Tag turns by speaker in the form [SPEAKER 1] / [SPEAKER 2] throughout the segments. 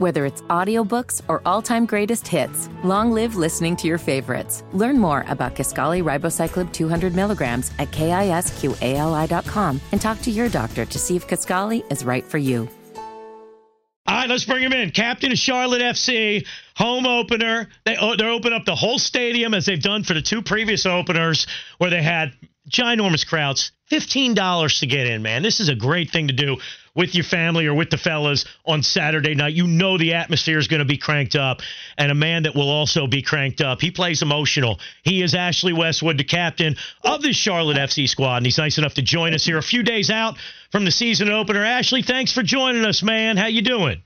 [SPEAKER 1] Whether it's audiobooks or all-time greatest hits, long live listening to your favorites. Learn more about Kisqali Ribociclib 200 milligrams at kisqali.com and talk to your doctor to see if Kisqali is right for you.
[SPEAKER 2] All right, let's bring him in. Captain of Charlotte FC, home opener. They oh, they open up the whole stadium as they've done for the two previous openers, where they had ginormous crowds. Fifteen dollars to get in, man. This is a great thing to do with your family or with the fellas on Saturday night. You know the atmosphere is going to be cranked up, and a man that will also be cranked up. He plays emotional. He is Ashley Westwood, the captain of the Charlotte FC squad, and he's nice enough to join us here a few days out from the season opener. Ashley, thanks for joining us, man. How you doing?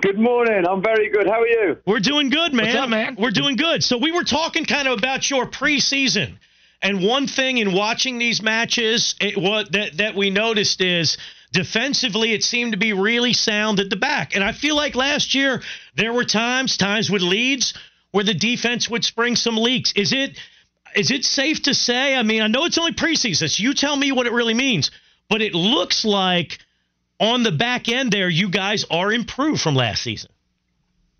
[SPEAKER 3] Good morning. I'm very good. How are you?
[SPEAKER 2] We're doing good, man.
[SPEAKER 4] What's up, man?
[SPEAKER 2] We're doing good. So we were talking kind of about your preseason. And one thing in watching these matches, it, what that that we noticed is defensively it seemed to be really sound at the back. And I feel like last year there were times, times with leads where the defense would spring some leaks. Is it is it safe to say? I mean, I know it's only preseason, so you tell me what it really means. But it looks like on the back end there, you guys are improved from last season.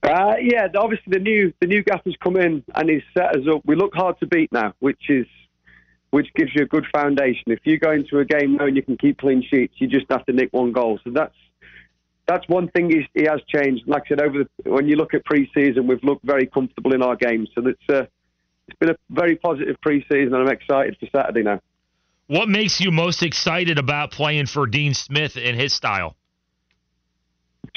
[SPEAKER 3] Uh, yeah, obviously the new the new gaffer's come in and he's set us up. We look hard to beat now, which is which gives you a good foundation. If you go into a game knowing you can keep clean sheets, you just have to nick one goal. So that's that's one thing he, he has changed. Like I said, over the, when you look at pre-season, we've looked very comfortable in our games. So it's uh, it's been a very positive pre-season, and I'm excited for Saturday now.
[SPEAKER 4] What makes you most excited about playing for Dean Smith and his style?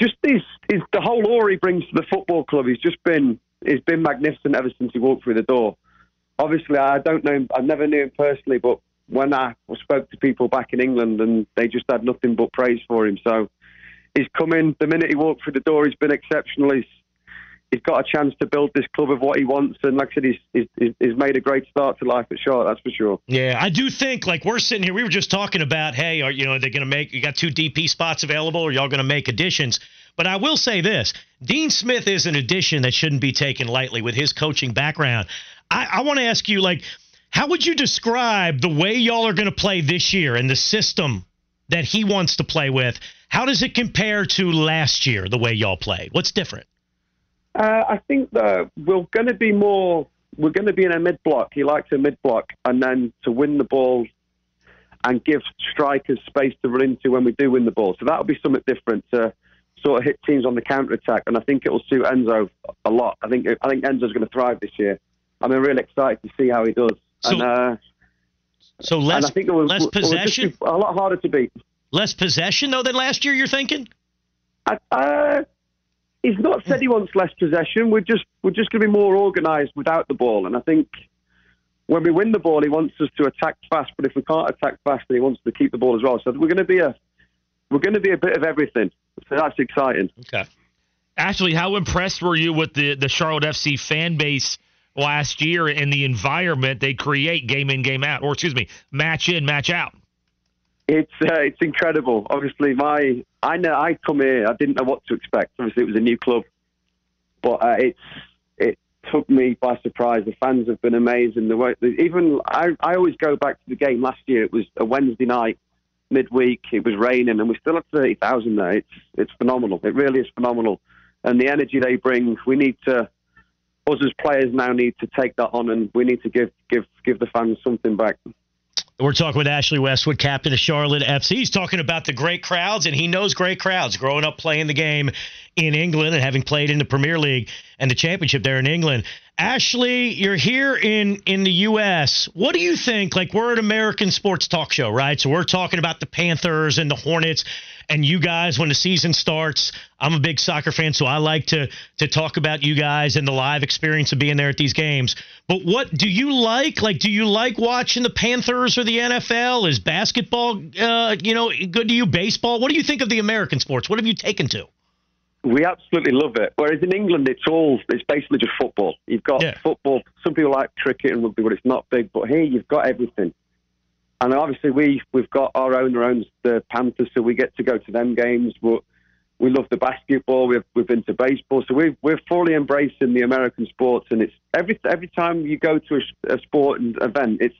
[SPEAKER 3] Just this is the whole aura he brings to the football club. He's just been he's been magnificent ever since he walked through the door. Obviously, I don't know him. I never knew him personally, but when I spoke to people back in England, and they just had nothing but praise for him. So he's come in the minute he walked through the door. He's been exceptional. He's he's got a chance to build this club of what he wants, and like I said, he's, he's, he's made a great start to life at Charlotte. That's for sure.
[SPEAKER 2] Yeah, I do think like we're sitting here. We were just talking about, hey, are you know they're going to make you got two DP spots available, or y'all going to make additions? But I will say this: Dean Smith is an addition that shouldn't be taken lightly with his coaching background. I, I want to ask you, like, how would you describe the way y'all are going to play this year and the system that he wants to play with? How does it compare to last year, the way y'all played? What's different?
[SPEAKER 3] Uh, I think that we're going to be more. We're going to be in a mid block. He likes a mid block, and then to win the ball and give strikers space to run into when we do win the ball. So that'll be something different to sort of hit teams on the counter attack, and I think it will suit Enzo a lot. I think I think Enzo's going to thrive this year. I'm really excited to see how he does.
[SPEAKER 2] So,
[SPEAKER 3] and, uh,
[SPEAKER 2] so less,
[SPEAKER 3] and I think it will,
[SPEAKER 2] less possession,
[SPEAKER 3] a lot harder to beat.
[SPEAKER 2] less possession though than last year. You're thinking?
[SPEAKER 3] I, uh, he's not said he wants less possession. We're just we're just going to be more organised without the ball. And I think when we win the ball, he wants us to attack fast. But if we can't attack fast, then he wants to keep the ball as well. So we're going to be a we're going to be a bit of everything. So that's exciting.
[SPEAKER 2] Okay.
[SPEAKER 4] Ashley, how impressed were you with the the Charlotte FC fan base last year and the environment they create game in game out, or excuse me, match in match out?
[SPEAKER 3] It's uh, it's incredible. Obviously, my I know I come here. I didn't know what to expect. Obviously, it was a new club, but uh, it's it took me by surprise. The fans have been amazing. The way even I I always go back to the game last year. It was a Wednesday night, midweek. It was raining, and we still had thirty thousand there. It's it's phenomenal. It really is phenomenal, and the energy they bring. We need to. Us as players now need to take that on, and we need to give give give the fans something back.
[SPEAKER 2] We're talking with Ashley Westwood, captain of Charlotte FC. He's talking about the great crowds, and he knows great crowds. Growing up playing the game in England and having played in the Premier League and the championship there in England. Ashley, you're here in in the U.S. What do you think? Like we're an American sports talk show, right? So we're talking about the Panthers and the Hornets, and you guys when the season starts. I'm a big soccer fan, so I like to to talk about you guys and the live experience of being there at these games. But what do you like? Like, do you like watching the Panthers or the NFL? Is basketball, uh, you know, good to you? Baseball? What do you think of the American sports? What have you taken to?
[SPEAKER 3] We absolutely love it. Whereas in England, it's all it's basically just football. Got
[SPEAKER 2] Yeah.
[SPEAKER 3] football. Some people like cricket and rugby, but it's not big. But here, you've got everything. And obviously, we we've got our owner owns the Panthers, so we get to go to them games. But we love the basketball. We've we've been to baseball, so we we're fully embracing the American sports. And it's every every time you go to a, a sport and event, it's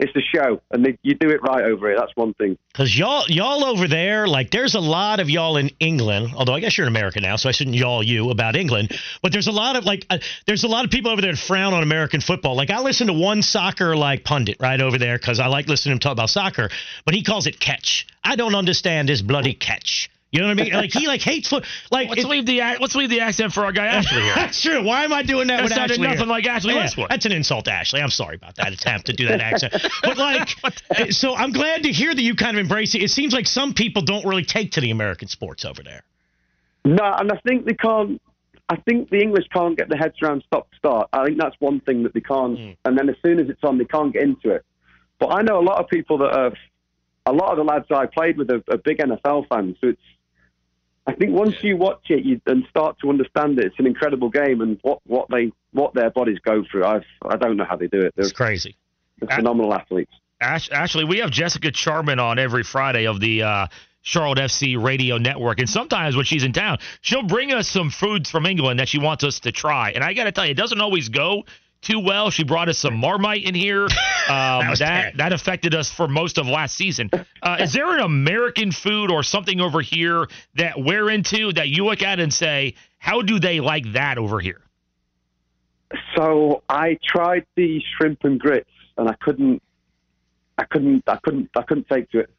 [SPEAKER 3] it's the show, and they, you do it right over here. That's one thing.
[SPEAKER 2] Because y'all, y'all over there, like there's a lot of y'all in England. Although I guess you're in America now, so I shouldn't y'all you about England. But there's a lot of like, uh, there's a lot of people over there that frown on American football. Like I listen to one soccer like pundit right over there because I like listening to him talk about soccer, but he calls it catch. I don't understand this bloody catch. You know what I mean? Like he like hates foot. Like
[SPEAKER 4] let's
[SPEAKER 2] it,
[SPEAKER 4] leave the let's leave the accent for our guy Ashley here.
[SPEAKER 2] that's true. Why am I doing that
[SPEAKER 4] That
[SPEAKER 2] with Ashley?
[SPEAKER 4] nothing
[SPEAKER 2] here?
[SPEAKER 4] like Ashley
[SPEAKER 2] Yeah,
[SPEAKER 4] Westwood.
[SPEAKER 2] That's an insult to Ashley. I'm sorry about that attempt to do that accent. But like, so I'm glad to hear that you kind of embrace it. It seems like some people don't really take to the American sports over there.
[SPEAKER 3] No, and I think they can't. I think the English can't get their heads around stop start. I think that's one thing that they can't.
[SPEAKER 2] Mm.
[SPEAKER 3] And then as soon as it's on, they can't get into it. But I know a lot of people that have. A lot of the lads I played with are, are big NFL fans, so it's. I think once you watch it you, and start to understand it, it's an incredible game, and what, what they what their bodies go through. I I don't know how they do it. They're,
[SPEAKER 2] It's crazy.
[SPEAKER 3] they're phenomenal athletes.
[SPEAKER 4] Ashley, we have Jessica Charman on every Friday of the uh, Charlotte FC radio network. And sometimes when she's in town, she'll bring us some foods from England that she wants us to try. And I got to tell you, it doesn't always go too well. She brought us some Marmite in here. Um,
[SPEAKER 2] was
[SPEAKER 4] that, that affected us for most of last season. Uh, is there an American food or something over here that we're into that you look at and say, how do they like that over here?
[SPEAKER 3] So I tried the shrimp and grits, and I couldn't. I couldn't. I couldn't. I couldn't take to it.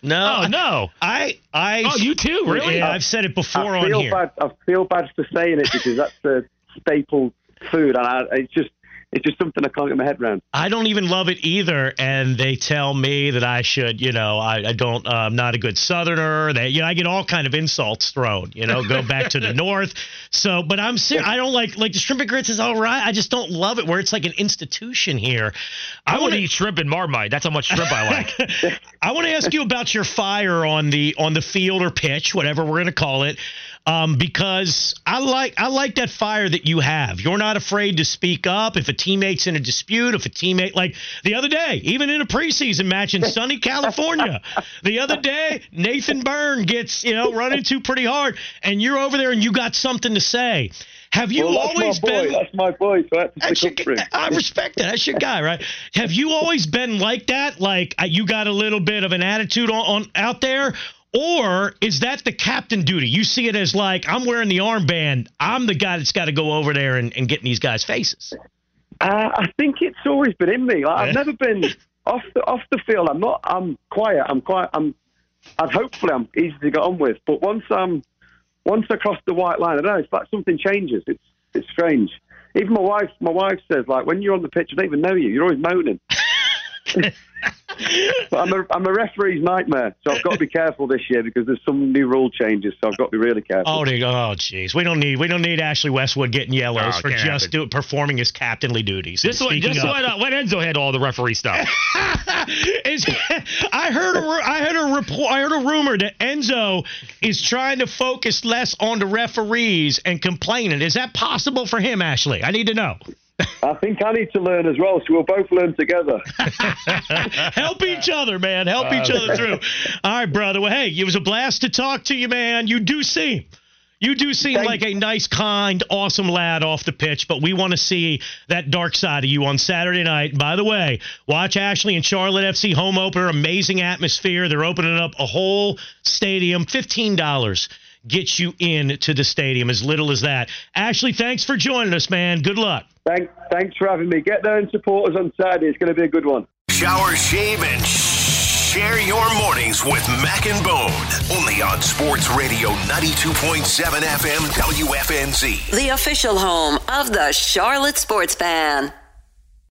[SPEAKER 2] No,
[SPEAKER 4] Oh, no.
[SPEAKER 2] I I
[SPEAKER 4] Oh, you too? Really?
[SPEAKER 2] Yeah, I've said it before
[SPEAKER 3] I
[SPEAKER 2] on
[SPEAKER 3] feel
[SPEAKER 2] here.
[SPEAKER 3] bad. I feel bad for saying it because that's the staple food, and I, it's just it's just something I can't get my head around.
[SPEAKER 2] I don't even love it either, and they tell me that I should, you know, I, I don't, uh, I'm not a good Southerner. That you know, I get all kind of insults thrown. You know, go back to the North. So, but I'm serious. I don't like like the shrimp and grits is all right. I just don't love it where it's like an institution here.
[SPEAKER 4] I,
[SPEAKER 2] I
[SPEAKER 4] want to
[SPEAKER 2] wanna-
[SPEAKER 4] eat shrimp and Marmite. That's how much shrimp I like.
[SPEAKER 2] I want to ask you about your fire on the on the field or pitch, whatever we're going to call it, um, because I like I like that fire that you have. You're not afraid to speak up if a teammate's in a dispute, if a teammate like the other day, even in a preseason match in sunny California, the other day Nathan Byrne gets you know run into pretty hard, and you're over there and you got something to say. Have you
[SPEAKER 3] well,
[SPEAKER 2] always
[SPEAKER 3] my boy.
[SPEAKER 2] been?
[SPEAKER 3] That's my boy. So I
[SPEAKER 2] That's your,
[SPEAKER 3] up for him.
[SPEAKER 2] I respect that. That's your guy, right? Have you always been like that? Like uh, you got a little bit of an attitude on, on out there, or is that the captain duty? You see it as like I'm wearing the armband. I'm the guy that's got to go over there and, and get in these guys' faces.
[SPEAKER 3] Uh, I think it's always been in me. Like. I've never been off the off the field. I'm not. I'm quiet. I'm quiet. I'm. And hopefully, I'm easy to get on with. But once I'm, once I cross the white line, I don't know. It's like something changes. It's it's strange. Even my wife, my wife says like when you're on the pitch, I don't even know you. You're always moaning. but I'm a I'm a referee's nightmare, so I've got to be careful this year because there's some new rule changes. So I've got to be really careful.
[SPEAKER 2] Oh, they, oh, jeez. We don't need we don't need Ashley Westwood getting yellows
[SPEAKER 4] Oh,
[SPEAKER 2] for just do, performing his captainly duties.
[SPEAKER 4] Just, let,
[SPEAKER 2] Speaking
[SPEAKER 4] just
[SPEAKER 2] of-
[SPEAKER 4] let, uh, let Enzo handle all the referee stuff.
[SPEAKER 2] is I heard a ru- I heard a report I heard a rumor that Enzo is trying to focus less on the referees and complaining. Is that possible for him, Ashley? I need to know.
[SPEAKER 3] I think I need to learn as well, so we'll both learn together.
[SPEAKER 2] Help each other, man. Help each other through. All right, brother. Well, hey, it was a blast to talk to you, man. You do seem you do seem
[SPEAKER 3] Thank-
[SPEAKER 2] like a nice, kind, awesome lad off the pitch, but we want to see that dark side of you on Saturday night. By the way, watch Ashley and Charlotte FC home opener. Amazing atmosphere. They're opening up a whole stadium. Fifteen dollars gets you into the stadium. As little as that. Ashley, thanks for joining us, man. Good luck.
[SPEAKER 3] Thanks, thanks for having me. Get there and support us on Saturday. It's going to be a good one.
[SPEAKER 5] Shower, shave, and share your mornings with Mac and Bone. Only on Sports Radio 92.7 FM WFNZ.
[SPEAKER 6] The official home of the Charlotte Sports Fan.